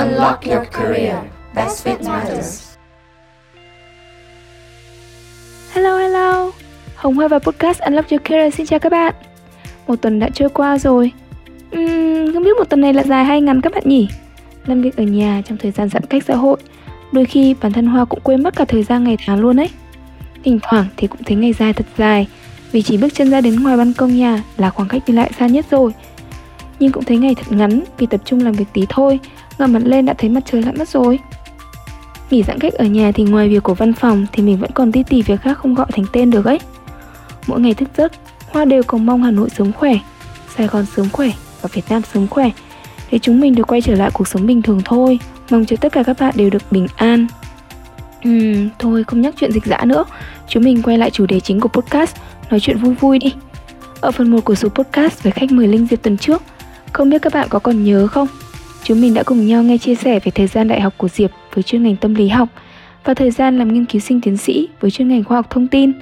Unlock your career. Best fit matters. Hello hello. Hồng Hoa và podcast Unlock Your Career xin chào các bạn. Một tuần đã trôi qua rồi. Uhm, không biết một tuần này là dài hay ngắn các bạn nhỉ? Làm việc ở nhà trong thời gian giãn cách xã hội, đôi khi bản thân Hoa cũng quên mất cả thời gian ngày tháng luôn ấy. Thỉnh thoảng thì cũng thấy ngày dài thật dài, vì chỉ bước chân ra đến ngoài ban công nhà là khoảng cách đi lại xa nhất rồi. Nhưng cũng thấy ngày thật ngắn vì tập trung làm việc tí thôi, ngẩng mặt lên đã thấy mặt trời lặn mất rồi. Nghỉ giãn cách ở nhà thì ngoài việc của văn phòng thì mình vẫn còn đi tỉ việc khác không gọi thành tên được ấy. Mỗi ngày thức giấc, Hoa đều cầu mong Hà Nội sớm khỏe, Sài Gòn sớm khỏe và Việt Nam sớm khỏe để chúng mình được quay trở lại cuộc sống bình thường thôi. Mong cho tất cả các bạn đều được bình an. Ừm, thôi không nhắc chuyện dịch dã nữa. Chúng mình quay lại chủ đề chính của podcast, nói chuyện vui vui đi. Ở phần 1 của số podcast với khách mời Linh Diệp tuần trước, không biết các bạn có còn nhớ không? Chúng mình đã cùng nhau nghe chia sẻ về thời gian đại học của Diệp với chuyên ngành tâm lý học và thời gian làm nghiên cứu sinh tiến sĩ với chuyên ngành khoa học thông tin.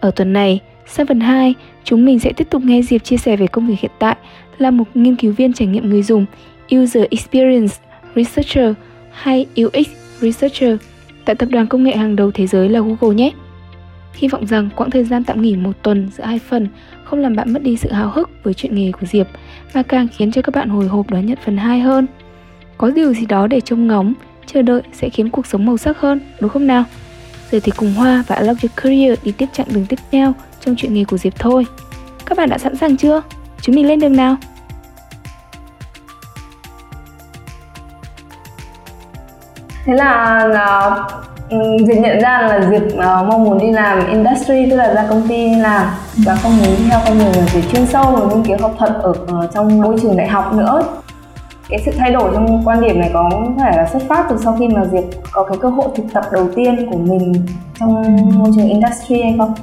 Ở tuần này, sang phần 2, chúng mình sẽ tiếp tục nghe Diệp chia sẻ về công việc hiện tại là một nghiên cứu viên trải nghiệm người dùng, User Experience Researcher hay UX Researcher tại tập đoàn công nghệ hàng đầu thế giới là Google nhé. Hy vọng rằng quãng thời gian tạm nghỉ một tuần giữa hai phần không làm bạn mất đi sự hào hức với chuyện nghề của Diệp mà càng khiến cho các bạn hồi hộp đón nhận phần 2 hơn. Có điều gì đó để trông ngóng, chờ đợi sẽ khiến cuộc sống màu sắc hơn, đúng không nào? Giờ thì cùng Hoa và Love Your Career đi tiếp chặng đường tiếp theo trong chuyện nghề của Diệp thôi. Các bạn đã sẵn sàng chưa? Chúng mình lên đường nào! Thế là, là Ừ, Diệp nhận ra là Diệp uh, mong muốn đi làm industry tức là ra công ty làm và không muốn theo con đường về chuyên sâu và nghiên cứu học thuật ở uh, trong môi trường đại học nữa. Cái sự thay đổi trong quan điểm này có phải là xuất phát từ sau khi mà Diệp có cái cơ hội thực tập đầu tiên của mình trong môi trường industry hay không?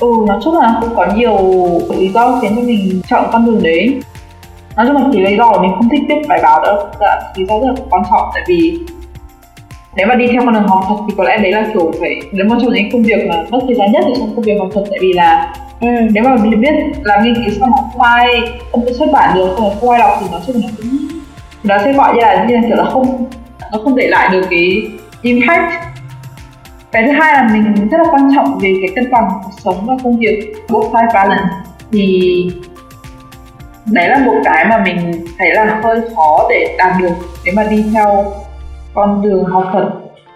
Ừ, nói chung là cũng có nhiều lý do khiến cho mình chọn con đường đấy. Nói chung là chỉ lý do là mình không thích viết bài báo đâu. Dạ, lý do rất là quan trọng tại vì nếu mà đi theo con đường học thuật thì có lẽ đấy là kiểu phải nếu một trong những công việc mà mất thời gian nhất ở trong công việc học thuật tại vì là ừ, nếu mà mình biết làm nghiên cứu xong mà không ai không xuất bản được không, không ai đọc thì nói chung là cũng nó sẽ gọi như là như là kiểu là không nó không để lại được cái impact. Cái thứ hai là mình rất là quan trọng về cái cân bằng cuộc sống và công việc work life balance. Thì đấy là một cái mà mình thấy là hơi khó để đạt được nếu mà đi theo con đường học thuật.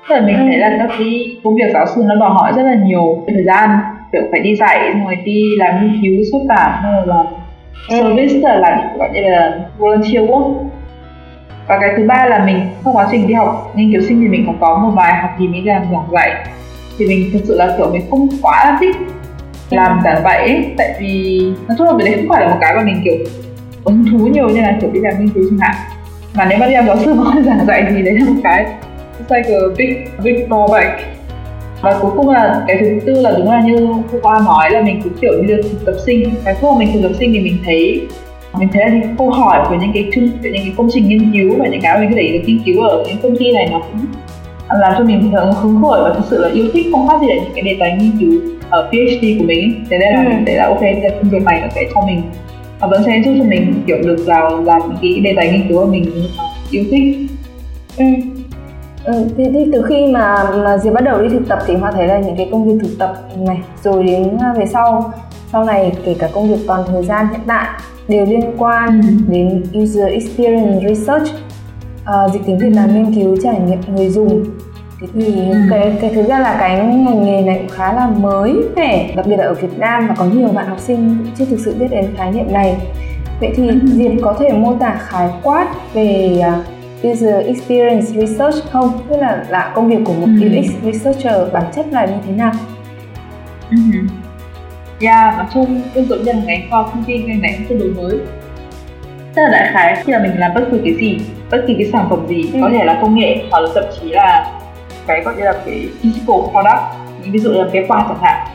Tức là mình thấy là các cái công việc giáo sư nó đòi hỏi rất là nhiều thời gian kiểu phải đi dạy rồi đi làm nghiên cứu xuất bản rồi là service là làm gọi như là volunteer work. Và cái thứ ba là mình trong quá trình đi học nghiên cứu sinh thì mình cũng có một vài học gì mình làm giảng dạy. Thì mình thực sự là kiểu mình không quá là thích làm giảng dạy ấy, tại vì nói chung là cái đấy không phải là một cái mà mình kiểu hứng thú nhiều như là kiểu đi làm nghiên cứu chẳng hạn mà nếu mà đi làm giáo sư mà không giảng dạy thì đấy là một cái it's like a big big drawback và cuối cùng là cái thứ tư là đúng là như cô qua nói là mình cứ kiểu như được thực tập sinh. Cái lúc mà mình thực tập sinh thì mình thấy mình thấy là những câu hỏi của những cái chương những cái công trình nghiên cứu và những cái mình có thể được nghiên cứu ở những công ty này nó cũng làm cho mình hứng khởi và thực sự là yêu thích không khác gì là những cái đề tài nghiên cứu ở PhD của mình thế nên là ừ. mình thấy là ok công việc này nó sẽ cho mình và vẫn sẽ giúp cho mình kiểu được vào làm những cái đề tài nghiên cứu mà mình yêu thích ừ. Ừ, thì, thì từ khi mà mà Diệp bắt đầu đi thực tập thì Hoa thấy là những cái công việc thực tập này rồi đến à, về sau sau này kể cả công việc toàn thời gian hiện tại đều liên quan ừ. đến user experience research uh, dịch tiếng Việt là nghiên cứu trải nghiệm người dùng thế thì ừ. cái cái thực ra là cái ngành nghề này cũng khá là mới mẻ đặc biệt là ở Việt Nam và có nhiều bạn học sinh chưa thực sự biết đến khái niệm này vậy thì ừ. Diệp có thể mô tả khái quát về uh, user experience research không tức là là công việc của một ừ. UX researcher bản chất là như thế nào ừ. Yeah, nói chung tương tự như là ngành khoa học thông tin ngành này cũng tương đối mới tức là đại khái khi là mình làm bất cứ cái gì bất kỳ cái sản phẩm gì ừ. có thể là công nghệ hoặc là thậm chí là cái gọi như là cái physical product ví dụ là cái quạt chẳng hạn.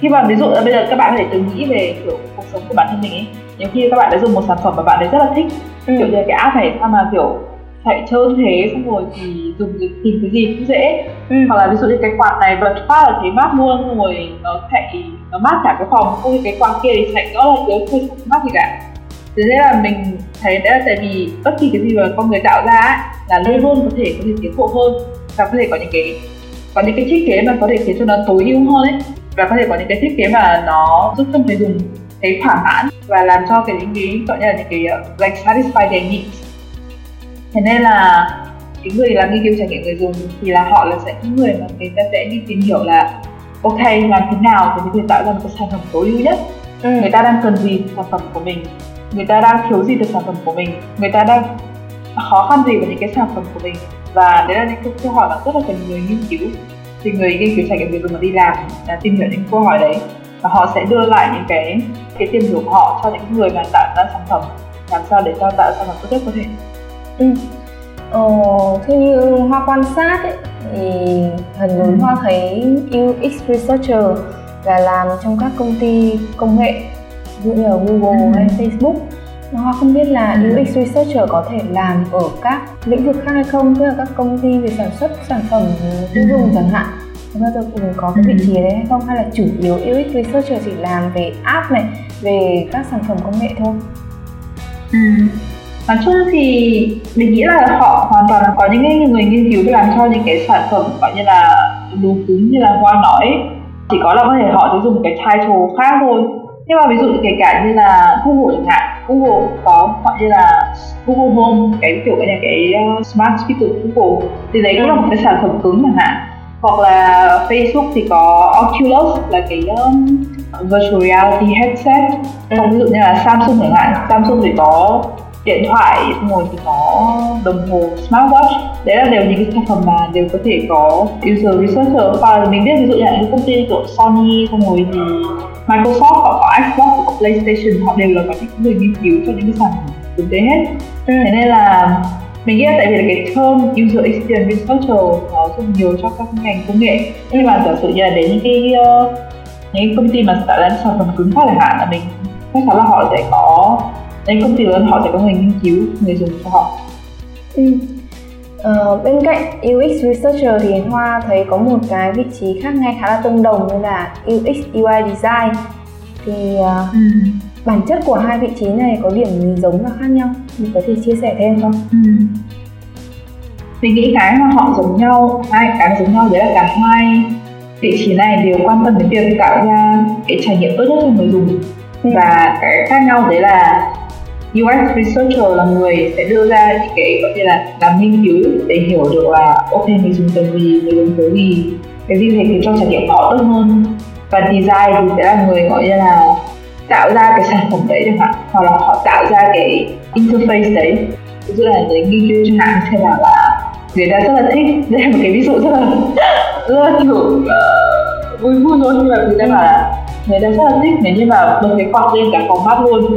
Khi mà ví dụ là bây giờ các bạn có thể tự nghĩ về kiểu cuộc sống của bản thân mình ấy nhiều khi các bạn đã dùng một sản phẩm mà bạn ấy rất là thích. Ừ. kiểu như là cái app này sao mà kiểu chạy trơn thế xong rồi thì dùng tìm cái gì cũng dễ. Ừ. hoặc là ví dụ như cái quạt này bật phát là thấy mát luôn xong rồi nó chạy nó mát cả cái phòng không cái quạt kia thì chạy rõ là thiếu không mát gì cả. Thế nên là mình thấy đấy là tại vì bất kỳ cái gì mà con người tạo ra ấy, là luôn luôn có thể có thể tiến bộ hơn và có thể có những cái có những cái thiết kế mà có thể khiến cho nó tối ưu hơn ấy. Và có thể có những cái thiết kế mà nó giúp cho người dùng thấy thỏa mãn và làm cho cái những cái gọi như là những cái uh, like satisfy their needs. Thế nên là cái người làm nghiên cứu trải nghiệm người dùng thì là họ là sẽ những người mà người ta sẽ đi tìm hiểu là ok làm thế nào để có thể tạo ra một cái sản phẩm tối ưu nhất. Ừ. người ta đang cần gì sản phẩm của mình? Người ta đang thiếu gì từ sản phẩm của mình? Người ta đang khó khăn gì với những cái sản phẩm của mình và đấy là những câu hỏi mà rất là cần người nghiên cứu thì người nghiên cứu trải nghiệm dùng mà đi làm là tìm hiểu những câu hỏi đấy và họ sẽ đưa lại những cái cái tìm hiểu của họ cho những người mà tạo ra sản phẩm làm sao để cho tạo sản phẩm tốt nhất có thể ừ. Ờ, theo như Hoa quan sát ấy, thì phần lớn Hoa thấy UX researcher là làm trong các công ty công nghệ như là Google ừ. hay Facebook Hoa không? Biết là UX researcher có thể làm ở các lĩnh vực khác hay không? Tức là các công ty về sản xuất sản phẩm tiêu dùng chẳng hạn. Bao giờ cũng có cái vị trí đấy hay không? Hay là chủ yếu UX researcher chỉ làm về app này về các sản phẩm công nghệ thôi? Ừ. Nói chung thì mình nghĩ là họ hoàn toàn có những người nghiên cứu làm cho những cái sản phẩm gọi như là đồ cứng như là hoa nói. Chỉ có là có thể họ sẽ dùng cái title khác thôi. Nhưng mà ví dụ kể cả như là Google chẳng hạn Google có gọi như là Google Home cái kiểu này cái uh, smart speaker Google. Thì đấy cũng là một cái sản phẩm cứng chẳng hạn. Hoặc là Facebook thì có Oculus là cái um, virtual reality headset. Còn ví dụ như là Samsung chẳng hạn. Samsung thì có điện thoại xong rồi thì có đồng hồ smartwatch. Đấy là đều những cái sản phẩm mà đều có thể có user researcher và mình biết ví dụ như là những công ty kiểu Sony xong rồi thì Microsoft họ có Xbox họ có PlayStation họ đều là có những người nghiên cứu cho những cái sản phẩm thực tế hết. Ừ. thế nên là mình nghĩ là tại vì là cái term user experience researcher nó dùng nhiều cho các ngành công nghệ. Nhưng mà giả sử như là đến những cái uh, những công ty mà tạo ra sản phẩm cứng khác chẳng hạn là mình chắc chắn là họ sẽ có nên công ty lớn họ sẽ có người nghiên cứu người dùng cho họ ừ. Ờ, bên cạnh UX Researcher thì Hoa thấy có một cái vị trí khác ngay khá là tương đồng như là UX UI Design thì uh, ừ. bản chất của hai vị trí này có điểm gì giống và khác nhau mình có thể chia sẻ thêm không? Ừ. Mình nghĩ cái mà họ giống nhau, hai cái giống nhau đấy là cả hai vị trí này đều quan tâm đến việc tạo ra cái trải nghiệm tốt nhất cho người dùng ừ. và cái khác nhau đấy là UX researcher là người sẽ đưa ra những cái gọi như là làm nghiên cứu để hiểu được là ok người dùng cần gì người dùng từ gì. Cái gì thì khiến cho trải nghiệm họ tốt hơn. Và design thì sẽ là người gọi như là tạo ra cái sản phẩm đấy chẳng hạn. Hoặc là họ tạo ra cái interface đấy. Ví dụ là người nghiên cứu chẳng hạn xem là là người ta rất là thích. Đây là một cái ví dụ rất là rất là kiểu uh, vui vui luôn nhưng mà người ta bảo là người ta rất là thích. Nếu như mà bật cái quạt lên cả phòng mát luôn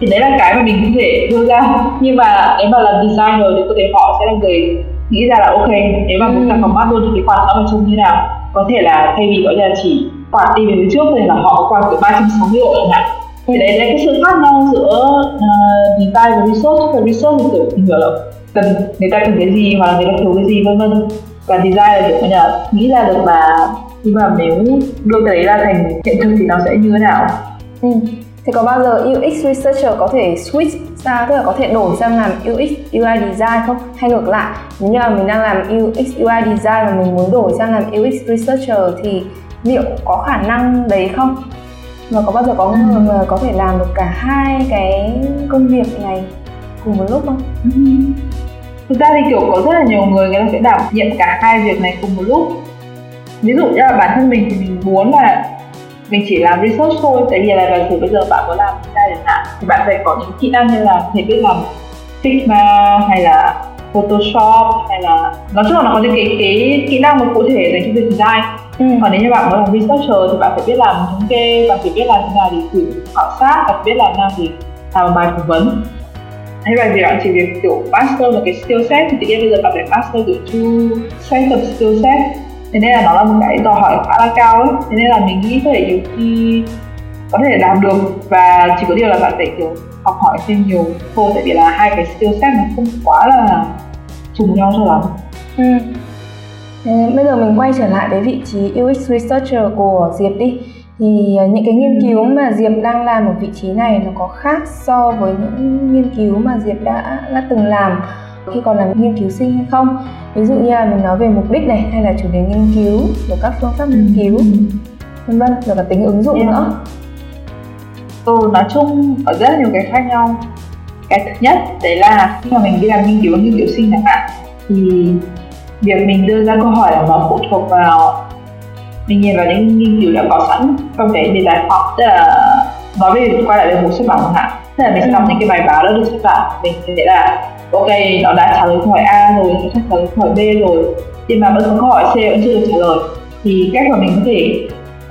thì đấy là cái mà mình không thể đưa ra. Nhưng mà nếu mà làm designer thì có thể họ sẽ là người nghĩ ra là ok nếu mà muốn sản phẩm mắt luôn thì cái quạt nó phải trông như nào? Có thể là thay vì gọi là chỉ quạt đi về phía trước thì là họ quạt từ 360 độ chẳng hạn. Thì đấy là cái sự khác nhau giữa uh, design và research và research thì kiểu mình hiểu là cần người ta cần cái gì hoặc là người ta thiếu cái gì vân vân. Và design là kiểu là nghĩ ra được là nhưng mà nếu đưa cái đấy ra thành hiện thực thì nó sẽ như thế nào? Ừ. Thì có bao giờ UX researcher có thể switch ra tức là có thể đổi sang làm UX UI design không? Hay ngược lại, nếu như là mình đang làm UX UI design mà mình muốn đổi sang làm UX researcher thì liệu có khả năng đấy không? Và có bao giờ có người mà có thể làm được cả hai cái công việc này cùng một lúc không? Thực ra thì kiểu có rất là nhiều người người ta sẽ đảm nhiệm cả hai việc này cùng một lúc ví dụ như là bản thân mình thì mình muốn là mình chỉ làm research thôi tại vì là giả sử bây giờ bạn có làm design chẳng hạn thì bạn phải có những kỹ năng như là thể biết làm Figma hay là Photoshop hay là nói chung là nó có những cái cái kỹ năng mà cụ thể dành cho việc design. Ừ. còn nếu như bạn muốn làm researcher thì bạn phải biết làm thống kê bạn phải biết làm thế nào để thử khảo sát bạn phải biết làm nào để làm một bài phỏng vấn. Hay là vì bạn chỉ việc kiểu master một cái skill set thì tự nhiên bây giờ bạn phải master được two set of skill set thế nên là nó là một cái đòi hỏi khá là cao ấy. Thế nên là mình nghĩ có thể nhiều khi có thể làm được. Và chỉ có điều là bạn phải, kiểu, học hỏi thêm nhiều thôi. Tại vì là hai cái skill set nó không quá là trùng nhau cho lắm. Ừ. Thế bây giờ mình quay trở lại với vị trí UX researcher của Diệp đi. Thì ờ, những cái nghiên cứu mà Diệp đang làm ở vị trí này nó có khác so với những nghiên cứu mà Diệp đã đã từng làm khi còn làm nghiên cứu sinh hay không? Ví dụ như là mình nói về mục đích này hay là chủ đề nghiên cứu rồi các phương pháp nghiên cứu vân vân rồi cả tính ứng dụng yeah. nữa. Ừ nói chung ở rất là nhiều cái khác nhau. Cái thứ nhất đấy là khi mà mình đi làm nghiên cứu nghiên cứu sinh chẳng hạn thì việc mình đưa ra câu hỏi là nó phụ thuộc vào mình nhìn vào những nghiên cứu đã có sẵn trong cái đề tài khoa tức là nói về quay lại về một xuất bản chẳng hạn tức là mình sẽ đọc những cái bài báo đã được xuất bản mình sẽ là ok nó đã trả lời câu hỏi A rồi nó sẽ trả lời câu hỏi B rồi. Nhưng mà vẫn có câu hỏi C vẫn chưa được trả lời. Thì cách mà mình có thể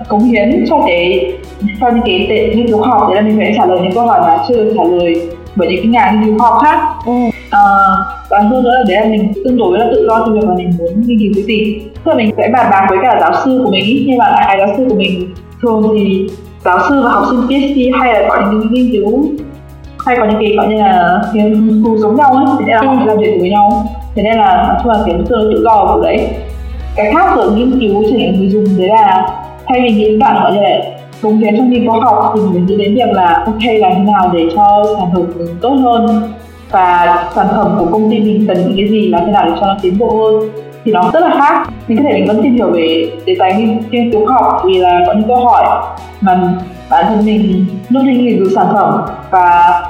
cống hiến cho cái cho những cái tệ nghiên cứu học đấy là mình phải trả lời những câu hỏi mà chưa được trả lời bởi những cái nhà nghiên cứu khoa học khác. Ừ. à, và hơn nữa là đấy là mình tương đối là tự do trong việc mà mình muốn nghiên cứu cái gì. Tức là mình sẽ bàn bạc với cả giáo sư của mình nhưng mà lại giáo sư của mình thường thì giáo sư và học sinh PhD hay là có những nghiên cứu hay có những cái gọi như là nghiên cứu giống nhau ấy thế nên là họ làm việc với nhau. Thế nên là nói chung là cái tương tự do của đấy. Cái khác của nghiên cứu trải nghiệm người dùng đấy là thay vì những bạn gọi là cống hiến trong nghiên cứu học thì mình nghĩ đến việc là ok làm thế nào để cho sản phẩm mình tốt hơn. Và sản phẩm của công ty mình cần những cái gì làm thế nào để cho nó tiến bộ hơn thì nó rất là khác. Mình có thể mình vẫn tìm hiểu về đề tài nghiên, nghiên cứu học vì là có những câu hỏi mà bản thân mình lúc đi nghiên cứu sản phẩm. Và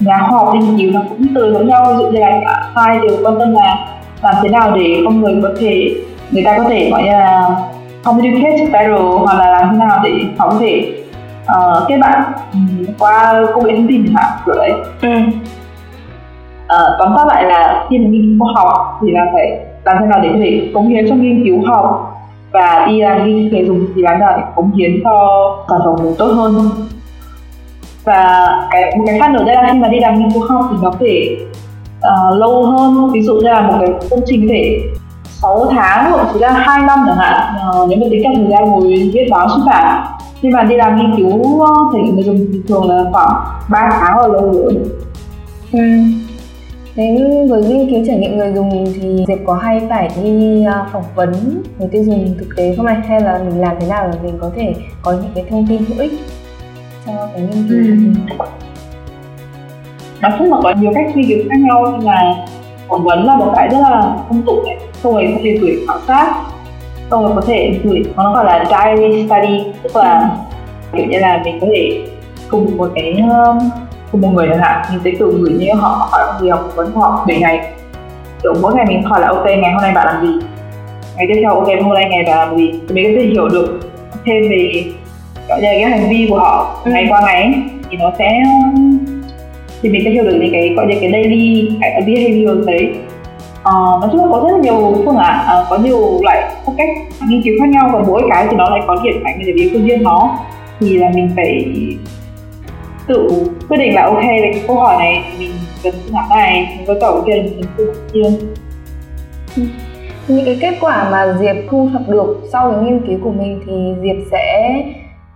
nhà khoa học nghiên cứu nó cũng từ giống nhau. Dụ như là cả hai đều quan tâm là làm thế nào để con người có thể người ta có thể gọi như là communicate better hoặc là làm thế nào để họ có thể uh, kết bạn um, qua công nghệ thông tin chẳng hạn kiểu đấy. Ừ. uh, tóm tắt lại là khi mà nghiên cứu khoa học thì là phải làm thế nào để có thể cống hiến cho nghiên cứu học. Và đi làm nghiên cứu dùng thì làm nào để cống hiến cho sản phẩm tốt hơn và cái một cái phát nữa đây là khi mà đi làm nghiên cứu học thì nó có thể uh, lâu hơn. Ví dụ như là một cái công trình có thể 6 tháng hoặc chỉ là 2 năm chẳng hạn. Uh, nếu mà tính cả thời gian ngồi viết báo xuất bản nhưng mà đi làm nghiên cứu ờ, thể nghiệm người dùng thì thường là khoảng 3 tháng hoặc lâu nữa. Ừ. Thế với nghiên cứu trải nghiệm người dùng thì Diệp có hay phải đi ờ, phỏng vấn người tiêu dùng thực tế không anh? Hay là mình làm thế nào để mình có thể có những cái thông tin hữu ích? Cho cái nghiên cứu ừ. Nói chung là có nhiều cách nghiên cứu khác nhau nhưng mà phỏng vấn là một cái rất là công cụ này xong rồi có thể gửi khảo sát xong rồi có thể gửi nó gọi là diary study tức là kiểu như là mình có thể cùng một cái cùng một người chẳng hạn mình sẽ tự gửi như họ hỏi gì học vấn của họ 7 ngày. Kiểu mỗi ngày mình hỏi là ok ngày hôm nay bạn làm gì? Ngày tiếp theo ok hôm nay ngày bạn làm gì? Thì mình có thể hiểu được thêm về gọi là cái hành vi của họ ừ. ngày qua ngày thì nó sẽ thì mình sẽ hiểu được những cái gọi là cái daily cái behavior đấy à, nói chung là có rất là nhiều phương án à, có nhiều loại các cách nghiên cứu khác nhau và mỗi cái thì nó lại có điểm mạnh để phương riêng nó thì là mình phải tự quyết định là ok về cái câu hỏi này mình cần phương án này mình có câu kia mình cần phương án kia những cái kết quả mà Diệp thu thập được sau cái nghiên cứu của mình thì Diệp sẽ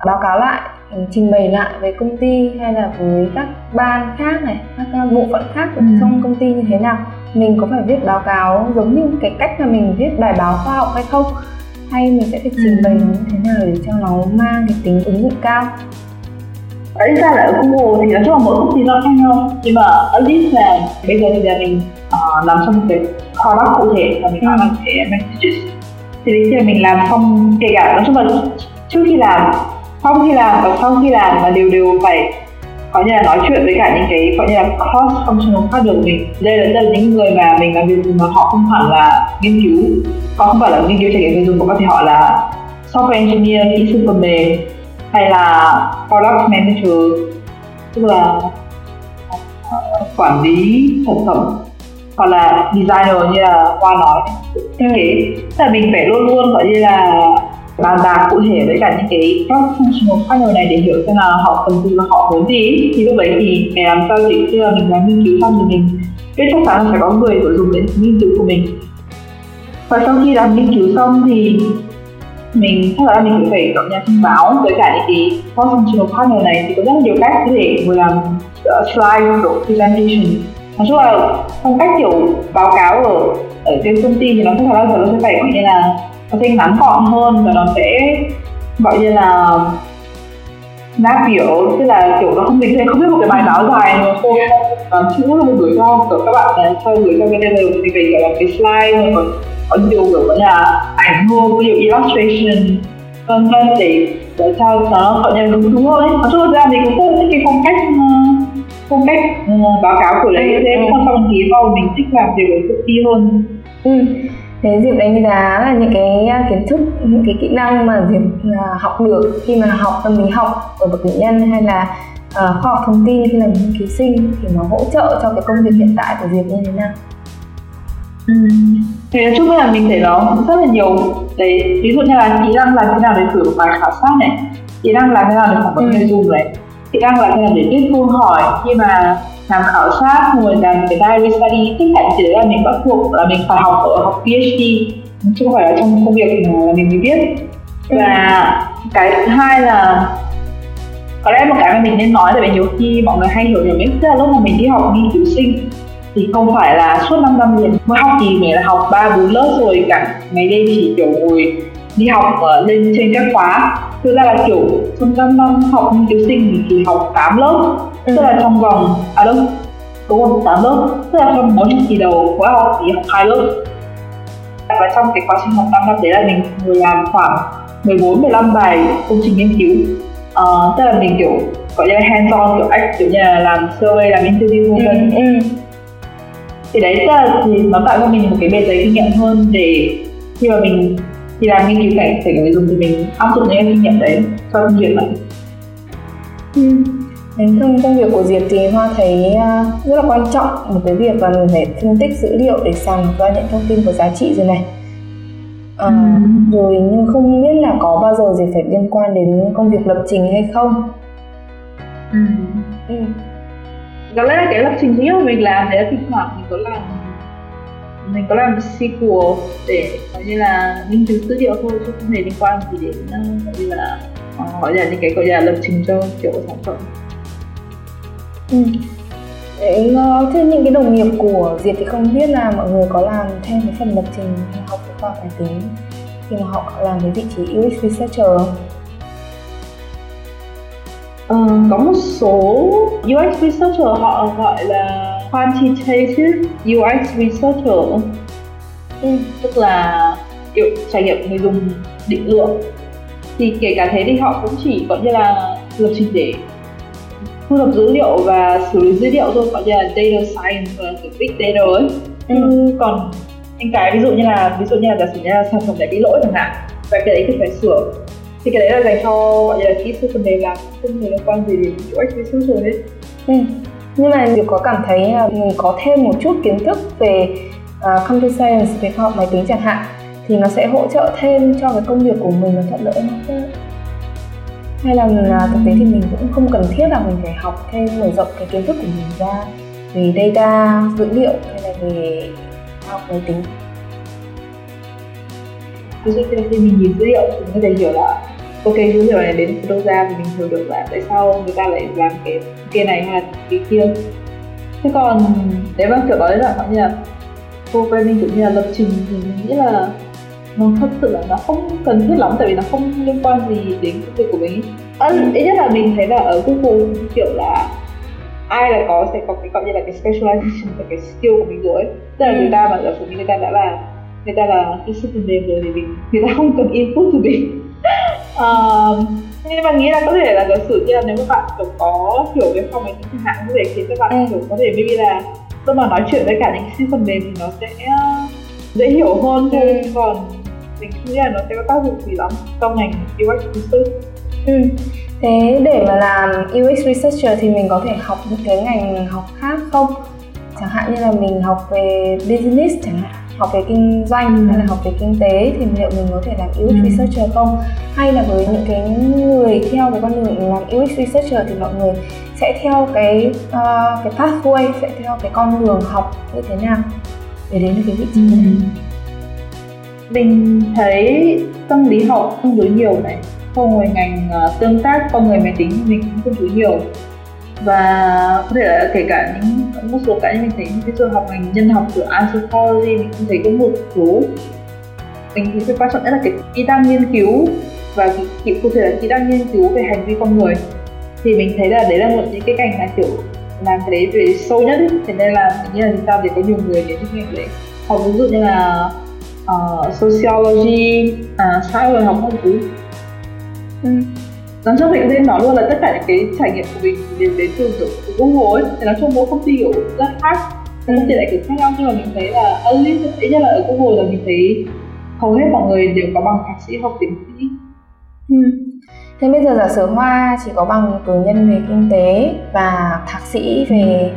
báo cáo lại trình bày lại với công ty hay là với các ban khác này các bộ phận khác ừ. trong công ty như thế nào? Mình có phải viết báo cáo giống như cái cách mà mình viết bài báo khoa học hay không? Hay mình sẽ phải trình bày nó như thế nào để cho nó mang cái tính ứng dụng cao? Ở ra là ở Google thì nói chung là mỗi công ty nó khác nhau. Nhưng mà ở least là bây giờ thì là mình uh, làm xong cái product cụ thể và mình ừ. làm cái messages thì đến khi mình làm xong kể cả nói chung là trước khi làm sau khi làm và sau khi làm là đều đều phải có như là nói chuyện với cả những cái gọi như là cross functional partner của mình. Đây là, đây là những người mà mình làm việc cùng mà họ không hẳn là nghiên cứu. Họ không phải là nghiên cứu trải nghiệm người dùng mà có thể họ là software engineer kỹ sư phần mềm hay là product manager tức là quản lý sản phẩm hoặc là designer như là qua nói. Thiết kế tức là mình phải luôn luôn gọi như là bàn bạc cụ thể với cả những cái các functional partner này để hiểu xem là họ cần gì và họ muốn gì thì lúc đấy thì để làm sao để khi là mình làm nghiên cứu xong thì mình biết chắc chắn là phải có người của dùng đến nghiên cứu của mình. Và sau khi làm nghiên cứu xong thì mình chắc là mình phải gặp nhà thông báo với cả những cái cross functional partner này. Thì có rất là nhiều cách có thể vừa làm uh, slide độ presentation. Nói chung là phong cách kiểu báo cáo ở ở trên công ty thì nó sẽ là bao giờ nó sẽ phải gọi như là nó sẽ ngắn gọn hơn và nó sẽ gọi như là nát biểu tức là kiểu nó không mình không biết một cái bài báo dài mà cô toán chữ là một gửi cho kiểu các bạn là cho gửi cho cái đây thì về gọi là cái slide còn có nhiều kiểu gọi là ảnh luôn ví dụ illustration. Vân vân để để sao nó gọi là đúng đúng thôi nói chung ra mình cũng thích cái phong cách ờ, phong cách uh, báo cáo của đấy thế còn sau thì sau mình thích làm việc với công ty hơn. Ừ. Thế Diệp đánh giá là những cái à, kiến thức, những cái kỹ năng mà Diệp à, học được khi mà học tâm lý học ở bậc nghệ nhân hay là uh, khoa học thông tin khi làm nghiên cứu sinh thì nó hỗ trợ cho cái công việc hiện tại của Diệp như thế nào? Ừ. Thì nói chung là mình thấy nó rất là nhiều đấy ví dụ như là kỹ năng làm thế nào để thử một bài khảo sát này kỹ năng làm thế nào để phỏng vấn ừ. người dùng này kỹ năng làm thế nào để tiếp thu hỏi khi mà làm khảo sát rồi làm cái diary study tất cả chỉ là mình bắt buộc là mình phải học ở học PhD chứ không phải là trong công việc mà mình mới biết. Và cái thứ hai là có lẽ một cái mà mình nên nói tại vì nhiều khi mọi người hay hiểu nhầm tức là lúc mà mình đi học nghiên cứu sinh thì không phải là suốt 5 năm liền. Mới học thì mình là học ba bốn lớp rồi cả ngày đêm chỉ kiểu ngồi đi học lên trên các khóa ra là kiểu trong 5 năm học nghiên cứu sinh thì chỉ học 8 lớp. Ừ. tức là trong vòng à đâu? Đúng không 8 lớp. Tức là trong mỗi kỳ đầu khóa học thì học hai lớp. Và trong cái quá trình học 5 năm đấy là mình ngồi làm khoảng 14 15 bài công trình nghiên cứu. Uh, tức là mình kiểu gọi như là hands on kiểu act kiểu như là làm survey làm interview vân vân. Ừ, ừ. thì đấy tức là thì nó tạo cho mình một cái bề giấy kinh nghiệm hơn để khi mà mình thì làm nghiên cứu cảnh thể người dùng thì mình áp dụng những kinh nghiệm đấy cho công việc này ừ. Đến trong công việc của Diệp thì Hoa thấy à, rất là quan trọng một cái việc là mình phải phân tích dữ liệu để sàng ra những thông tin có giá trị rồi này. À, ừ. Rồi nhưng không biết là có bao giờ Diệp phải liên quan đến công việc lập trình hay không? Ừ. ừ. Có lẽ là cái lập trình nhất mà mình làm đấy là thỉnh thoảng mình có làm mình có làm SQL để gọi như là nghiên cứu dữ liệu thôi chứ không hề liên quan gì đến gọi như là gọi là những cái gọi là lập trình cho kiểu sản phẩm ừ. Đấy, thế những cái đồng nghiệp của Diệp thì không biết là mọi người có làm thêm cái phần lập trình học của khoa tài tính khi mà họ làm cái vị trí UX researcher không? Ờ, có một số UX researcher họ gọi là quantitative UX researcher. Ừ. tức là kiểu trải nghiệm người dùng định lượng. Thì kể cả thế thì họ cũng chỉ gọi như là lập trình để thu thập dữ liệu và xử lý dữ liệu thôi gọi như là data science và big data ấy. Ừ. còn những cái ví dụ như là ví dụ như là giả sử như là sản phẩm này bị lỗi chẳng hạn và cái đấy thì phải sửa. Thì cái đấy là dành cho gọi như là kỹ sư phần mềm làm không hề liên quan gì đến UX researcher hết ừ nhưng mà Diệp có cảm thấy là mình có thêm một chút kiến thức về uh, computer science về khoa học máy tính chẳng hạn thì nó sẽ hỗ trợ thêm cho cái công việc của mình nó thuận lợi hơn. Hay là mình, uh, thực tế thì mình cũng không cần thiết là mình phải học thêm mở rộng cái kiến thức của mình ra về data dữ liệu hay là về khoa học máy tính. Ví dụ như khi mình nhìn dữ liệu thì mình có thể hiểu là ok dữ liệu này đến đâu ra thì mình hiểu được là tại sao người ta lại làm cái kia này hay là cái kia. Thế còn nếu mà kiểu nói là như là programming cũng như là lập trình thì mình nghĩ là nó thật sự là nó không cần thiết lắm tại vì nó không liên quan gì đến công việc của mình à, ít nhất là mình thấy là ở Google kiểu là ai là có sẽ có cái gọi như là cái specialization và cái skill của mình rồi tức là người ta mà giả sử như người ta đã là người ta là cái phần mềm rồi thì mình người ta không cần input từ mình uh, nhưng mà nghĩ là có thể là giả sử như là nếu các bạn kiểu có hiểu về phòng máy tính chẳng hạn có thể khiến các bạn ừ. kiểu có thể maybe là lúc mà nói chuyện với cả những cái phần mềm thì nó sẽ dễ hiểu hơn thôi ừ. còn mình nghĩ là nó sẽ có tác dụng gì lắm trong ngành UX research ừ. Thế để mà làm UX researcher thì mình có thể học những cái ngành học khác không? Chẳng hạn như là mình học về business chẳng hạn học về kinh doanh ừ. hay là học về kinh tế thì liệu mình có thể làm UX ừ. researcher không hay là với những cái người theo cái con đường làm UX researcher thì mọi người sẽ theo cái uh, cái pathway sẽ theo cái con đường học như thế nào để đến được cái vị trí ừ. này mình thấy tâm lý học tương đối nhiều này không về ngành uh, tương tác con người máy tính mình cũng tương đối nhiều và có thể là kể cả những một số cái mình thấy những cái trường học ngành nhân học của anthropology mình cũng thấy có một số mình thấy cái quan trọng nhất là cái kỹ năng nghiên cứu và kỹ cụ thể là kỹ năng nghiên cứu về hành vi con người thì mình thấy là đấy là một những cái ngành là kiểu làm cái đấy về sâu nhất ấy. thế nên là mình nghĩ là chúng ta để có nhiều người đến những ngành đấy hoặc ví dụ như là uh, sociology uh, xã hội học các thứ ừ nói chung mình nên nói luôn là tất cả những cái trải nghiệm của mình đều đến từ kiểu từ Google ấy thì nói chung mỗi công ty kiểu rất khác công ty lại kiểu khác nhau nhưng mà mình thấy là at least ít nhất là ở Google là mình thấy hầu hết mọi người đều có bằng thạc sĩ hoặc tiến sĩ ừ. Thế bây giờ giả sử Hoa chỉ có bằng cử nhân về kinh tế và thạc sĩ về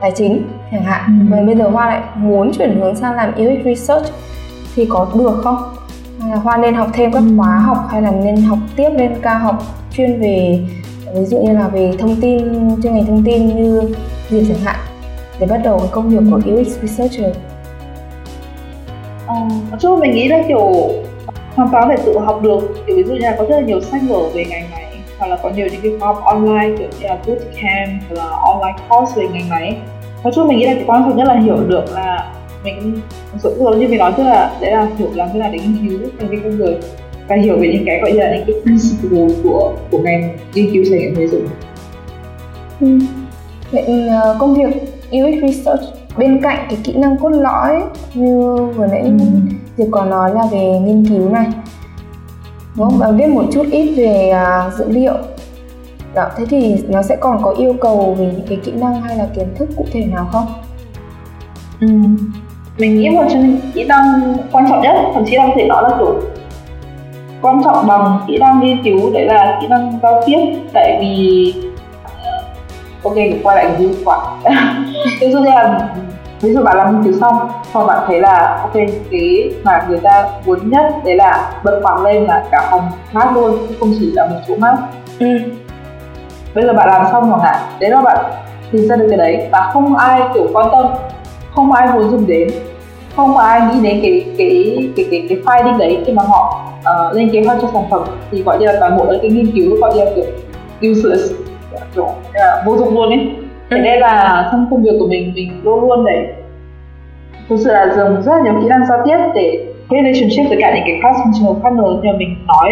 tài chính chẳng hạn ừ. và bây giờ Hoa lại muốn chuyển hướng sang làm UX research thì có được không? Hoa nên học thêm các ừ. khóa học hay là nên học tiếp lên ca học chuyên về ví dụ như là về thông tin chuyên ngành thông tin như Diệp chẳng hạn để bắt đầu cái công việc của UX researcher. Ờ, nói chung mình nghĩ là kiểu hoàn toàn có thể tự học được kiểu ví dụ như là có rất là nhiều sách vở về ngành này hoặc là có nhiều những cái khóa học online kiểu như là bootcamp hoặc là online course về ngành này nói chung mình nghĩ là cái quan trọng nhất là hiểu được là mình giống như mình nói tức là đấy là hiểu làm thế nào để nghiên cứu về cái con người và hiểu về những cái gọi là những cái principle của của ngành nghiên cứu trải nghiệm người dùng ừ. Vậy ờ, công việc UX research bên cạnh cái kỹ năng cốt lõi như vừa nãy ừ. Diệp có nói là về nghiên cứu này đúng không? Và biết một chút ít về uh, dữ liệu đó, thế thì nó sẽ còn có yêu cầu về những cái kỹ năng hay là kiến thức cụ thể nào không? Ừ. Mình nghĩ một trong những kỹ năng quan trọng nhất, thậm chí là có thể nói là kiểu quan trọng bằng kỹ năng nghiên cứu đấy là kỹ năng giao tiếp. Tại vì ờ, ok quay lại cái quả. Ví dụ như là ví dụ bạn làm nghiên cứu xong xong bạn thấy là ok cái mà người ta muốn nhất đấy là bật quạt lên là cả phòng mát luôn không chỉ là một chỗ mát. Ừ. bây giờ bạn làm xong rồi hả đấy là bạn tìm ra được cái đấy và không ai kiểu quan tâm không ai muốn dùng đến. Không ai nghĩ đến cái cái cái cái cái finding đấy khi mà họ uh, lên kế hoạch cho sản phẩm. Thì gọi như là toàn bộ là cái nghiên cứu gọi như là kiểu useless kiểu uh, vô dụng luôn ấy. Thế nên là trong công việc của mình mình luôn luôn đấy thực sự là dùng rất là nhiều kỹ năng giao tiếp để relationship với cả những cái cross functional partner như mình nói.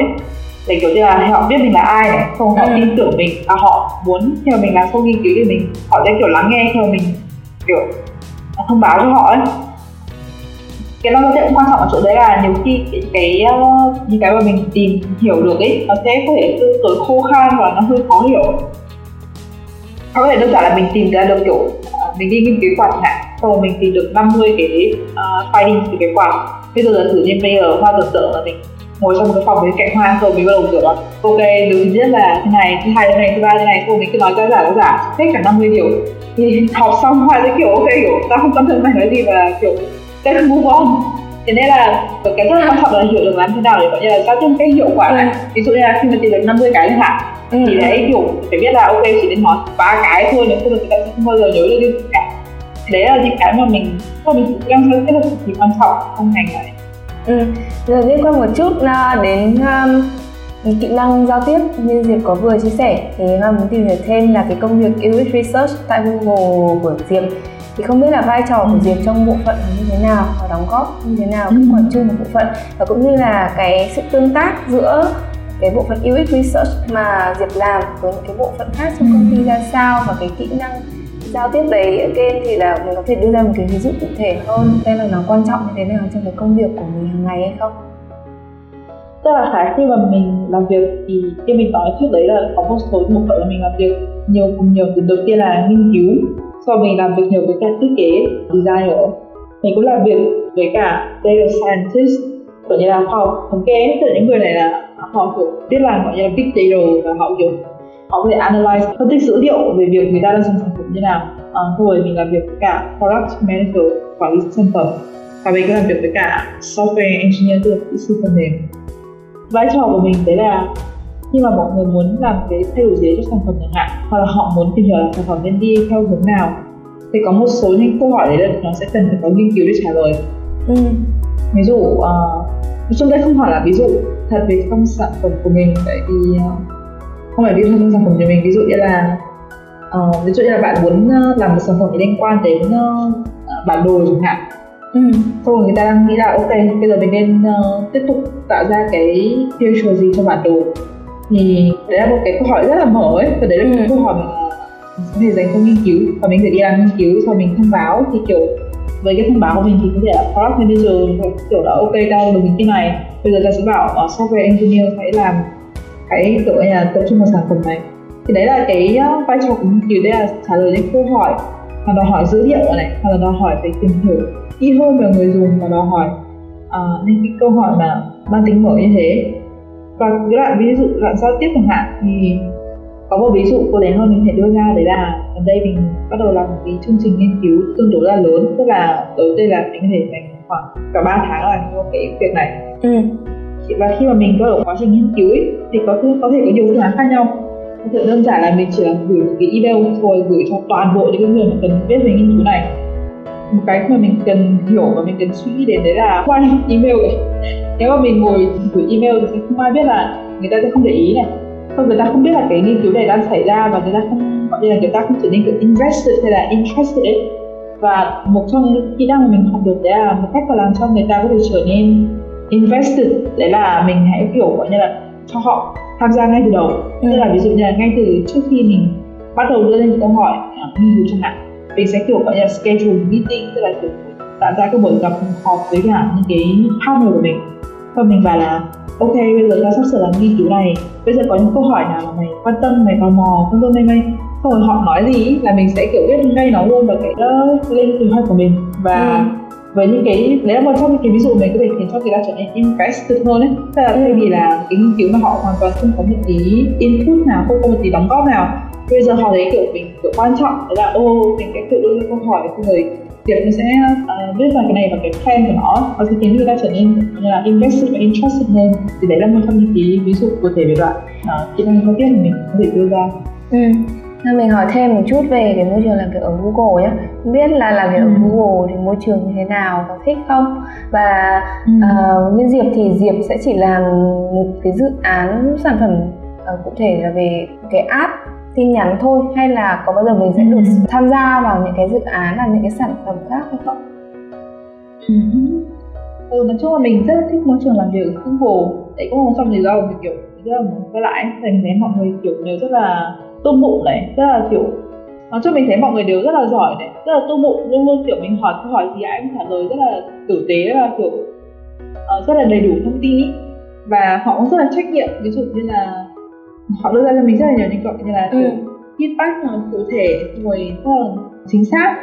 Để kiểu như là họ biết mình là ai này không họ ừ. tin tưởng mình và họ muốn theo mình làm sâu nghiên cứu thì mình họ sẽ kiểu lắng nghe theo mình kiểu thông báo cho họ ấy. Cái đó sẽ quan trọng ở chỗ đấy là nhiều khi cái, cái ờ, những cái mà mình tìm hiểu được ấy nó sẽ có thể tương đối khô khan và nó hơi khó hiểu. Có thể đơn giản là mình tìm ra được kiểu à, mình đi nghiên cứu quạt này, sau xong rồi mình tìm được 50 cái ờ, uh, finding từ cái quạt. Bây giờ là thử như bây giờ hoa tưởng tượng là mình ngồi trong một cái phòng với cạnh hoa rồi mình bắt đầu kiểu là ok điều thứ nhất là thế này thứ hai thế này thứ ba thế này. Xong mình cứ nói ra giả ra giả hết cả 50 điều thì học xong hoa sẽ kiểu ok kiểu ta không quan tâm mày nói gì và kiểu let's move on. Thế nên là cái rất quan trọng là hiểu được làm thế nào để gọi như là giao tiếp cái hiệu quả này. Ừ. ví dụ như là khi mà tìm được 50 cái chẳng hạn ừ. thì đấy kiểu phải biết là ok chỉ đến nói ba cái thôi nếu không được người ta sẽ không bao giờ nhớ được điều cả. Đấy là những cái mà mình mà mình đang rất là cực kỳ quan trọng trong ngành này ừ. rồi liên quan một chút à, đến um, kỹ năng giao tiếp như Diệp có vừa chia sẻ. Thì hoa muốn tìm hiểu thêm là cái công việc UX Research tại Google của Diệp. Thì không biết là vai trò của Diệp trong bộ phận như thế nào và đóng góp như thế nào cũng còn chung một bộ phận. Và cũng như là cái sự tương tác giữa cái bộ phận UX Research mà Diệp làm với những cái bộ phận khác trong công ty ra sao và cái kỹ năng giao tiếp đấy again thì là mình có thể đưa ra một cái ví dụ cụ thể hơn, xem là nó quan trọng như thế nào trong cái công việc của mình hàng ngày hay không. Tức là khá khi mà mình làm việc thì như mình nói trước đấy là có một số một phần là mình làm việc nhiều cùng nhiều từ đầu tiên là nghiên cứu, sau mình làm việc nhiều với cả thiết kế, design nữa. Mình cũng làm việc với cả data scientist, kiểu như là khoa học thống kê. Tức là những người này là họ kiểu biết làm gọi như là big data và họ kiểu họ có thể analyze phân tích dữ liệu về việc người ta đang dùng sản phẩm như nào à, rồi mình làm việc với cả product manager quản lý sản phẩm. Và mình cũng làm việc với cả software engineer tức là kỹ sư phần mềm. Vai trò của mình đấy là khi mà mọi người muốn làm cái thay đổi gì cho sản phẩm chẳng hạn hoặc là họ muốn tìm hiểu là sản phẩm nên đi theo hướng nào thì có một số những câu hỏi đấy là nó sẽ cần phải có nghiên cứu để trả lời. Ừ. ví dụ uh, trong đây không phải là ví dụ thật về trong sản phẩm của mình tại vì uh, không phải ví dụ trong sản phẩm của mình ví dụ như là uh, ví dụ như là bạn muốn uh, làm một sản phẩm liên quan đến uh, bản đồ chẳng hạn. Ừ. Xong người ta đang nghĩ là ok bây giờ mình nên uh, tiếp tục tạo ra cái feature gì cho bản đồ. Thì đấy là một cái câu hỏi rất là mở ấy và đấy là ừ. câu hỏi mình có thể dành cho nghiên cứu. Và mình phải đi làm nghiên cứu và mình thông báo. Thì kiểu với cái thông báo của mình thì có thể là product manager kiểu là ok tao được cái này. Bây giờ ta sẽ bảo uh, software engineer hãy làm cái tự là tập trung vào sản phẩm này. Thì đấy là cái ờ, vai trò của nghiên cứu đây là trả lời những câu hỏi mà đòi hỏi dữ liệu này hoặc là đòi hỏi về tìm hiểu kỹ hơn về người dùng và đòi hỏi uh, những cái câu hỏi mà mang tính mở như thế. Và cái đoạn ví dụ đoạn giao tiếp chẳng hạn thì có một ví dụ cô đến hơn mình thể đưa ra đấy là gần đây mình bắt đầu làm một cái chương trình nghiên cứu tương đối là lớn tức là đầu tiên là mình có thể dành khoảng cả 3 tháng là cho cái việc này. Ừ và khi mà mình có ở quá trình nghiên cứu ấy, thì có thể có thể có nhiều phương án khác nhau. Có thể đơn giản là mình chỉ là gửi một cái email rồi gửi cho toàn bộ những người mà cần biết về nghiên cứu này. Một cái mà mình cần hiểu và mình cần suy nghĩ đến đấy là qua email ấy. nếu mà mình ngồi gửi email thì không ai biết là người ta sẽ không để ý này. Không người ta không biết là cái nghiên cứu này đang xảy ra và người ta không gọi như là người ta không trở nên kiểu invested hay là interested ấy. Và một trong những kỹ năng mà mình học được đấy là một cách mà làm cho người ta có thể trở nên invested. Đấy là mình hãy kiểu gọi như là cho họ tham gia ngay từ đầu. Ừ. tức là ví dụ như là ngay từ trước khi mình bắt đầu đưa lên câu hỏi uh, nghiên cứu chẳng hạn mình sẽ kiểu gọi như là schedule meeting tức là kiểu tạo ra cái buổi gặp họp với cả những cái partner của mình. Và mình bảo là ok bây giờ ta sắp sửa làm nghiên cứu này bây giờ có những câu hỏi nào mà mày quan tâm mày tò mò vân vân vân vân xong rồi họ nói gì là mình sẽ kiểu viết ngay nó luôn vào cái uh, lên kế hoạch của mình. Và ừ với những cái đấy là một trong những cái ví dụ này có thể khiến cho người ta trở nên invested hơn ấy tức là thay vì là cái nghiên cứu mà họ hoàn toàn không có một tí input nào không có một tí đóng góp nào bây giờ họ thấy kiểu mình kiểu quan trọng là ô mình cái tự đưa ra câu hỏi cho người việc nó sẽ uh, viết cái này và cái plan của nó nó sẽ khiến người ta trở nên như là invested và interested hơn thì đấy là một trong những cái ví dụ cụ thể về đoạn uh, kỹ năng giao tiếp mình có thể đưa ra ừ mình hỏi thêm một chút về cái môi trường làm việc ở Google nhé Không biết là làm việc ừ. ở Google thì môi trường như thế nào, có thích không? Và ừ. uh, như Diệp thì Diệp sẽ chỉ làm một cái dự án sản phẩm uh, cụ thể là về cái app tin nhắn thôi hay là có bao giờ mình sẽ được ừ. tham gia vào những cái dự án là những cái sản phẩm khác hay không? Ừ. ừ nói chung là mình rất thích môi trường làm việc ở Google đấy cũng là một trong lý do mình kiểu rất là muốn quay lại thì mình thấy mọi người kiểu đều rất là tôn bụng này rất là kiểu nói chung mình thấy mọi người đều rất là giỏi này rất là tôn bụng luôn luôn kiểu mình hỏi câu hỏi gì ai cũng trả lời rất là tử tế và kiểu uh, rất là đầy đủ thông tin ý và họ cũng rất là trách nhiệm ví dụ như là họ đưa ra cho mình rất là nhiều những gọi như là ừ. feedback cụ thể rồi rất là chính xác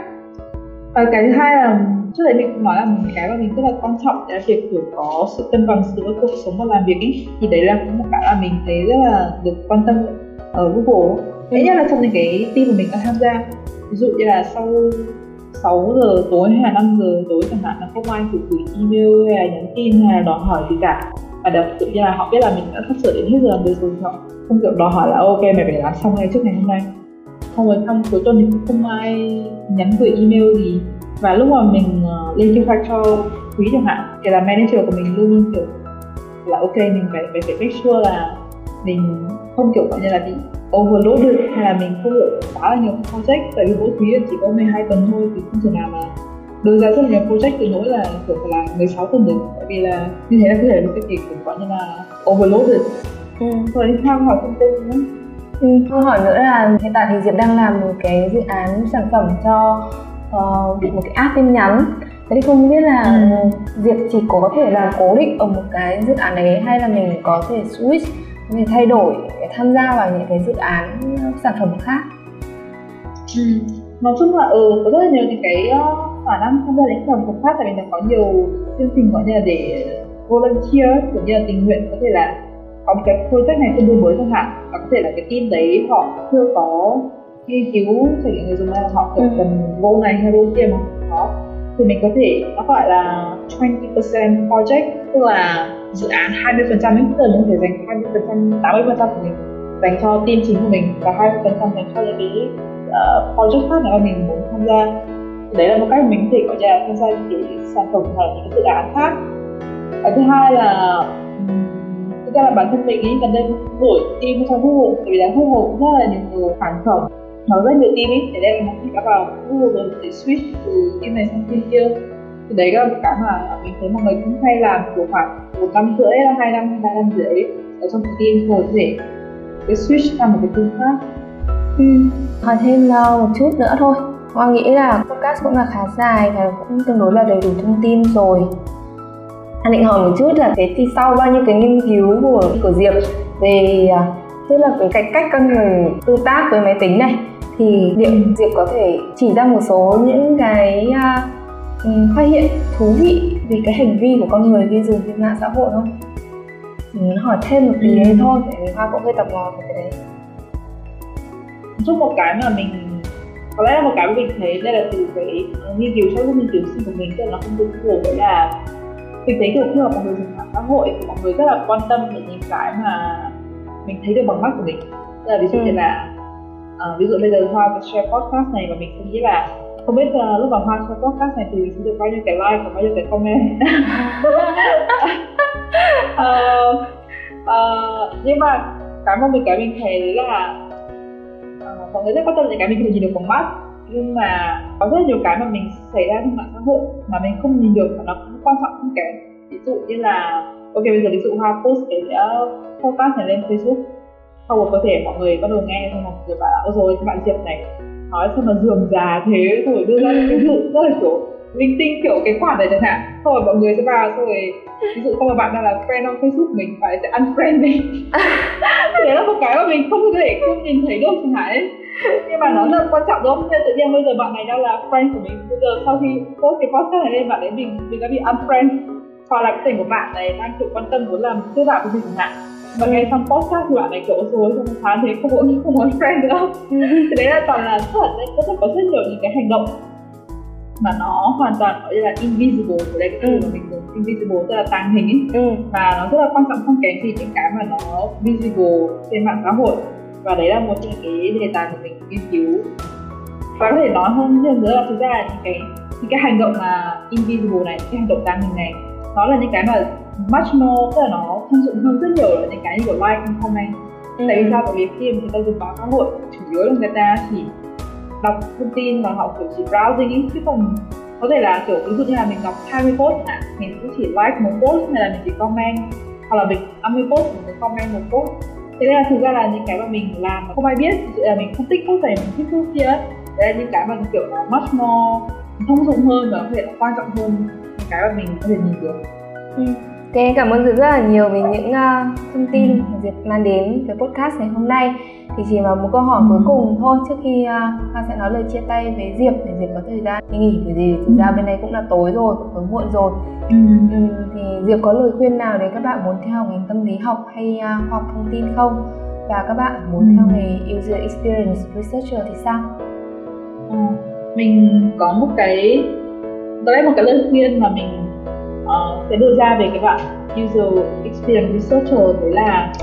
và cái thứ hai là trước đấy mình cũng nói là một cái mà mình rất là quan trọng là việc kiểu có sự cân bằng giữa cuộc sống và làm việc ấy thì đấy là cũng một cái là mình thấy rất là được quan tâm ở Google ừ. nhất là trong những cái team mà mình đã tham gia. Ví dụ như là sau 6 giờ tối hay là 5 giờ tối chẳng hạn là không ai kiểu gửi email hay là nhắn tin hay là đòi hỏi gì cả. Và đặc tự như là họ biết là mình đã sắp sửa đến hết giờ làm việc rồi họ không kiểu đòi hỏi là ok mày phải làm xong ngay trước ngày hôm nay. Không rồi xong cuối tuần thì cũng không ai nhắn gửi email gì. Và lúc mà mình uh, lên kế hoạch cho quý chẳng hạn thì là manager của mình luôn luôn kiểu là ok mình phải phải phải make sure là mình không kiểu gọi như là bị overloaded hay là mình không được quá là nhiều project tại vì mỗi quý chỉ có 12 tuần thôi thì không thể nào mà đưa ra rất nhiều project từ nỗi là kiểu phải làm 16 tuần được tại vì là như thế là có thể mình sẽ kiểu gọi như là overloaded ừ. rồi theo hỏi thông tin nữa ừ, câu hỏi nữa là hiện tại thì Diệp đang làm một cái dự án sản phẩm cho uh, một cái app tin nhắn thế thì không biết là ừ. Diệp chỉ có thể là cố định ở một cái dự án đấy hay là mình có thể switch mình thay đổi để tham gia vào những cái dự án sản phẩm khác ừ. nói chung là ừ có rất là nhiều những cái uh, khả năng tham gia đến sản phẩm khác tại vì là có nhiều chương trình gọi như là để volunteer kiểu như là tình nguyện có thể là có một cái project này tương đối mới chẳng hạn và có thể là cái team đấy họ chưa có nghiên cứu trải nghiệm người dùng hay là họ ừ. cần vô này hay vô kia mà có thì mình có thể nó gọi là 20% project tức là dự án 20 phần trăm ấy tức là mình có thể dành 20 phần trăm 80 phần trăm của mình dành cho team chính của mình và 20 phần trăm dành cho những cái uh, project khác mà mình muốn tham gia. Đấy là một cách mình có thể gọi là tham gia những cái sản phẩm hoặc là những cái dự án khác. Và thứ hai là thực ra là bản thân mình nghĩ gần đây đổi team cho Google tại vì là Google cũng rất là nhiều sản phẩm nói rất nhiều team ý để đem một đã vào Google rồi để switch từ team này sang team kia. Thì đấy là một cái mà mình thấy mọi người cũng hay làm của khoảng một năm rưỡi hai năm ba năm rưỡi ở trong team rồi để cái switch sang một cái team khác. Ừ. hỏi thêm uh, một chút nữa thôi. Hoa nghĩ là podcast cũng là khá dài và cũng tương đối là đầy đủ thông tin rồi. Anh định hỏi một chút là thế thì sau bao nhiêu cái nghiên cứu của của Diệp về ờ, tức là cái cách cách con người tương tác với máy tính này thì liệu Diệp có thể chỉ ra một số những cái uh, phát hiện thú vị về cái hành vi của con người khi dùng trên mạng xã hội không? Muốn hỏi thêm một tí đấy thôi, tại vì Hoa cũng hơi tò mò về cái đấy. Giúp một cái mà mình có lẽ là một cái mình thấy đây là từ cái nghiên cứu sau nghiên cứu sinh của mình tức là nó không đúng của đấy là mình thấy được khi mà mọi người dùng mạng xã hội thì mọi người rất là quan tâm đến những cái mà mình thấy được bằng mắt của mình tức là ví dụ ừ. như là uh, ví dụ bây giờ hoa share podcast này và mình sẽ nghĩ là không biết uh, lúc mà hoa share podcast này thì mình sẽ được bao nhiêu cái like và bao nhiêu cái comment. Uh, uh, nhưng mà cái mà mình cái mình thấy là uh, mọi người rất quan tâm đến cái mình có thể nhìn được bằng mắt. Nhưng mà có rất nhiều cái mà mình xảy ra trên mạng xã hội mà mình không nhìn được và nó cũng quan trọng không kém ví dụ như là ok bây giờ ví dụ hoa post cái uh, podcast này lên facebook sau một có thể mọi người bắt đầu nghe xong mọi người bảo là, ôi rồi các bạn diệp này nói sao mà dườm già thế rồi đưa ra những ví dụ rất là, kiểu, linh tinh, kiểu, cái khoản này chẳng hạn. Xong rồi mọi người sẽ vào, xong rồi ví dụ không mà bạn đang là friend on facebook mình phải sẽ unfriend đi thế là một cái mà mình không thể không nhìn thấy được chẳng hạn ấy. Nhưng mà nó rất quan trọng, đúng không? Nên tự nhiên bây giờ bạn này đang là friend của mình, bây giờ sau khi post cái podcast này lên, bạn ấy mình mình đã bị unfriend. Hoặc là cái tình của bạn này đang, kiểu, quan tâm muốn làm tư bạn với mình chẳng hạn và nghe xong podcast thì bạn này kiểu rồi trong tháng thế không muốn không muốn friend nữa. Thì đấy là toàn là thật đấy có thể có rất nhiều những cái hành động mà nó hoàn toàn gọi là invisible của đây cái từ mà mình dùng invisible tức là tàng hình ấy. Ừ. và nó rất là quan trọng không kém gì những cái mà nó visible trên mạng xã hội. Và đấy là một trong cái đề tài mà mình nghiên cứu. Và có thể nói hơn hơn nữa là thực ra là những cái những cái hành động mà invisible này những cái hành động tàng hình này nó là những cái mà much more tức là nó thông dụng hơn rất nhiều là những cái như kiểu like comment ừ. tại vì sao? Bởi vì khi mà người ta dùng mạng xã hội chủ yếu là người ta chỉ đọc thông tin và họ kiểu chỉ browsing ý. Chứ còn có thể là kiểu ví dụ như là mình đọc 20 post à mình cũng chỉ like một post hay là mình chỉ comment hoặc là mình 50 post mình mới comment một post. Thế nên là thực ra là những cái mà mình làm mà không ai biết ví dụ là mình không thích post này mình thích post kia đấy là những cái mà kiểu nó much more thông dụng hơn và có thể là quan trọng hơn những cái mà mình có thể nhìn được. Ừ. Ok, cảm ơn Diệp rất là nhiều về những uh, thông tin ừ. mà Diệp mang đến với podcast ngày hôm nay thì chỉ là một câu hỏi cuối cùng thôi trước khi uh, Hoa sẽ nói lời chia tay với Diệp để Diệp có thời gian đi nghỉ bởi vì thực ra bên đây cũng là tối rồi cũng tối muộn rồi ừ. Ừ, thì Diệp có lời khuyên nào để các bạn muốn theo ngành tâm lý học hay uh, khoa học thông tin không và các bạn muốn ừ. theo nghề user experience researcher thì sao? Ừ. Mình có một cái đó là một cái lời khuyên mà mình uh, sẽ đưa ra về cái bạn user experience researcher đấy là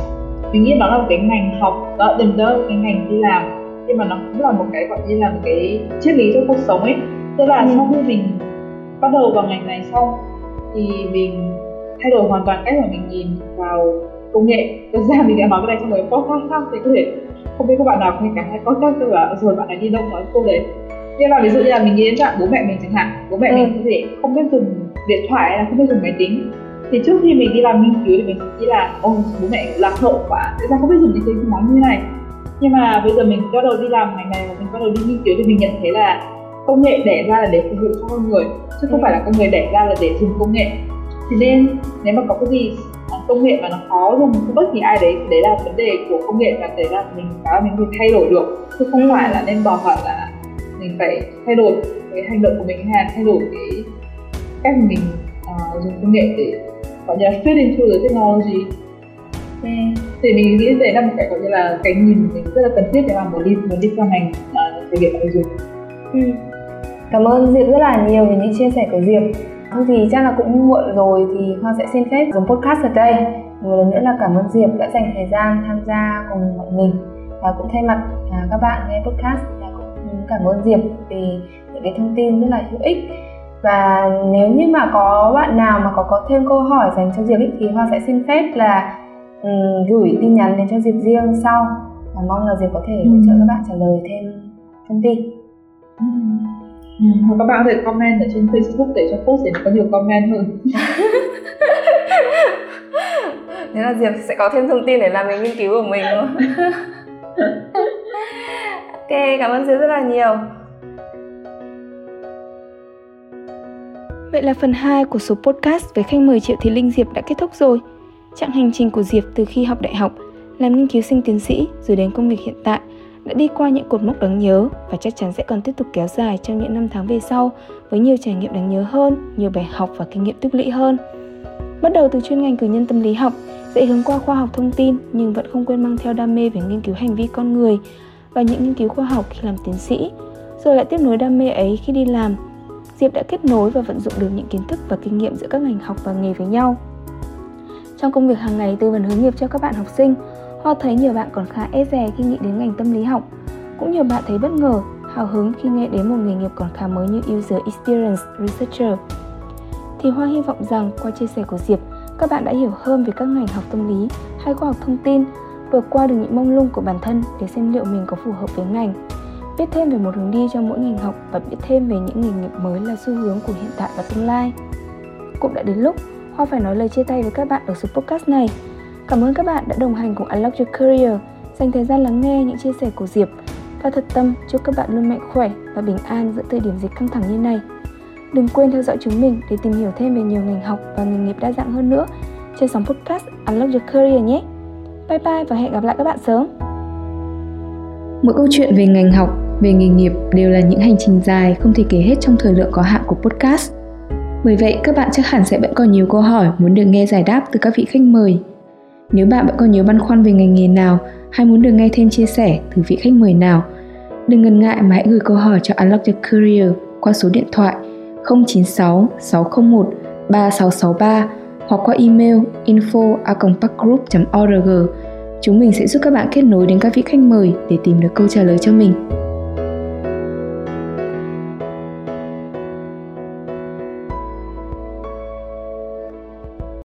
mình nghĩ đó là một cái ngành học đó đừng đó cái ngành đi làm nhưng mà nó cũng là một cái gọi như là một cái triết lý trong cuộc sống ấy. Tức là ừ. sau khi mình bắt đầu vào ngành này xong thì mình thay đổi hoàn toàn cách mà mình nhìn vào công nghệ. Thực ra mình đã nói cái này trong một podcast khác thì có thể không biết các bạn nào nghe cả hai podcast tôi là rồi bạn này đi đâu nói câu đấy nhưng mà ví dụ như là mình nghĩ đến bạn bố mẹ mình chẳng hạn bố mẹ ừ. mình có thể không biết dùng điện thoại hay là không biết dùng máy tính. Thì trước khi mình đi làm nghiên cứu thì mình nghĩ là ôi bố mẹ lạc hậu quá tại sao không biết dùng những cái món như này? Nhưng mà bây giờ mình bắt đầu đi làm ngành này và mình bắt đầu đi nghiên cứu thì mình nhận thấy là công nghệ đẻ ra là để phục vụ cho con người chứ không phải là công nghệ đẻ ra là để dùng công nghệ. Thì nên nếu mà có cái gì công nghệ mà nó khó dùng cho bất kỳ ai đấy thì đấy là vấn đề của công nghệ và đấy là mình cái mình phải thay đổi được. Chứ không ừ. phải là nên đòi hỏi là mình phải thay đổi cái hành động của mình hay là thay đổi cái cách mình uh, dùng công nghệ để gọi như là fit into the technology. Thì mình nghĩ đấy là một cái gọi như là cái nhìn mình rất là cần thiết để mà muốn đi muốn đi theo ngành uh, về việc người dùng ừ. cảm ơn Diệp rất là nhiều về những chia sẻ của Diệp. Thôi thì chắc là cũng muộn rồi thì Hoa sẽ xin phép dùng podcast ở đây. Một lần nữa là cảm ơn Diệp đã dành thời gian tham gia cùng mọi mình Và cũng thay mặt à, các bạn nghe podcast cảm ơn Diệp vì những cái thông tin rất là hữu ích và nếu như mà có bạn nào mà có có thêm câu hỏi dành cho Diệp ý, thì Hoa sẽ xin phép là um, gửi tin nhắn đến cho Diệp riêng sau và mong là Diệp có thể hỗ trợ các bạn trả lời thêm thông tin. Ừ. Ừ, hoặc các bạn có thể comment ở trên Facebook để cho post để có nhiều comment hơn. thế là diệp sẽ có thêm thông tin để làm về nghiên cứu của mình đúng ok cảm ơn Diễu rất là nhiều Vậy là phần 2 của số podcast với khách mời Triệu Thị Linh Diệp đã kết thúc rồi. Chặng hành trình của Diệp từ khi học đại học, làm nghiên cứu sinh tiến sĩ rồi đến công việc hiện tại đã đi qua những cột mốc đáng nhớ và chắc chắn sẽ còn tiếp tục kéo dài trong những năm tháng về sau với nhiều trải nghiệm đáng nhớ hơn, nhiều bài học và kinh nghiệm tích lũy hơn. Bắt đầu từ chuyên ngành cử nhân tâm lý học, dạy hướng qua khoa học thông tin nhưng vẫn không quên mang theo đam mê về nghiên cứu hành vi con người và những nghiên cứu khoa học khi làm tiến sĩ, rồi lại tiếp nối đam mê ấy khi đi làm. Diệp đã kết nối và vận dụng được những kiến thức và kinh nghiệm giữa các ngành học và nghề với nhau. Trong công việc hàng ngày tư vấn hướng nghiệp cho các bạn học sinh, Hoa thấy nhiều bạn còn khá e dè khi nghĩ đến ngành tâm lý học. Cũng nhiều bạn thấy bất ngờ, hào hứng khi nghe đến một nghề nghiệp còn khá mới như User Experience Researcher. Thì Hoa hy vọng rằng qua chia sẻ của Diệp, các bạn đã hiểu hơn về các ngành học tâm lý hay khoa học thông tin, vượt qua được những mông lung của bản thân để xem liệu mình có phù hợp với ngành, biết thêm về một hướng đi cho mỗi ngành học và biết thêm về những nghề nghiệp mới là xu hướng của hiện tại và tương lai. Cũng đã đến lúc Hoa phải nói lời chia tay với các bạn ở số podcast này. Cảm ơn các bạn đã đồng hành cùng Unlock Your Career, dành thời gian lắng nghe những chia sẻ của Diệp và thật tâm chúc các bạn luôn mạnh khỏe và bình an giữa thời điểm dịch căng thẳng như này. Đừng quên theo dõi chúng mình để tìm hiểu thêm về nhiều ngành học và nghề nghiệp đa dạng hơn nữa trên sóng podcast Unlock Your Career nhé. Bye bye và hẹn gặp lại các bạn sớm. Mỗi câu chuyện về ngành học, về nghề nghiệp đều là những hành trình dài không thể kể hết trong thời lượng có hạn của podcast. Bởi vậy, các bạn chắc hẳn sẽ vẫn còn nhiều câu hỏi muốn được nghe giải đáp từ các vị khách mời. Nếu bạn vẫn còn nhiều băn khoăn về ngành nghề nào hay muốn được nghe thêm chia sẻ từ vị khách mời nào, đừng ngần ngại mà hãy gửi câu hỏi cho Unlock Your Career qua số điện thoại 096 601 3663 hoặc qua email info org Chúng mình sẽ giúp các bạn kết nối đến các vị khách mời để tìm được câu trả lời cho mình.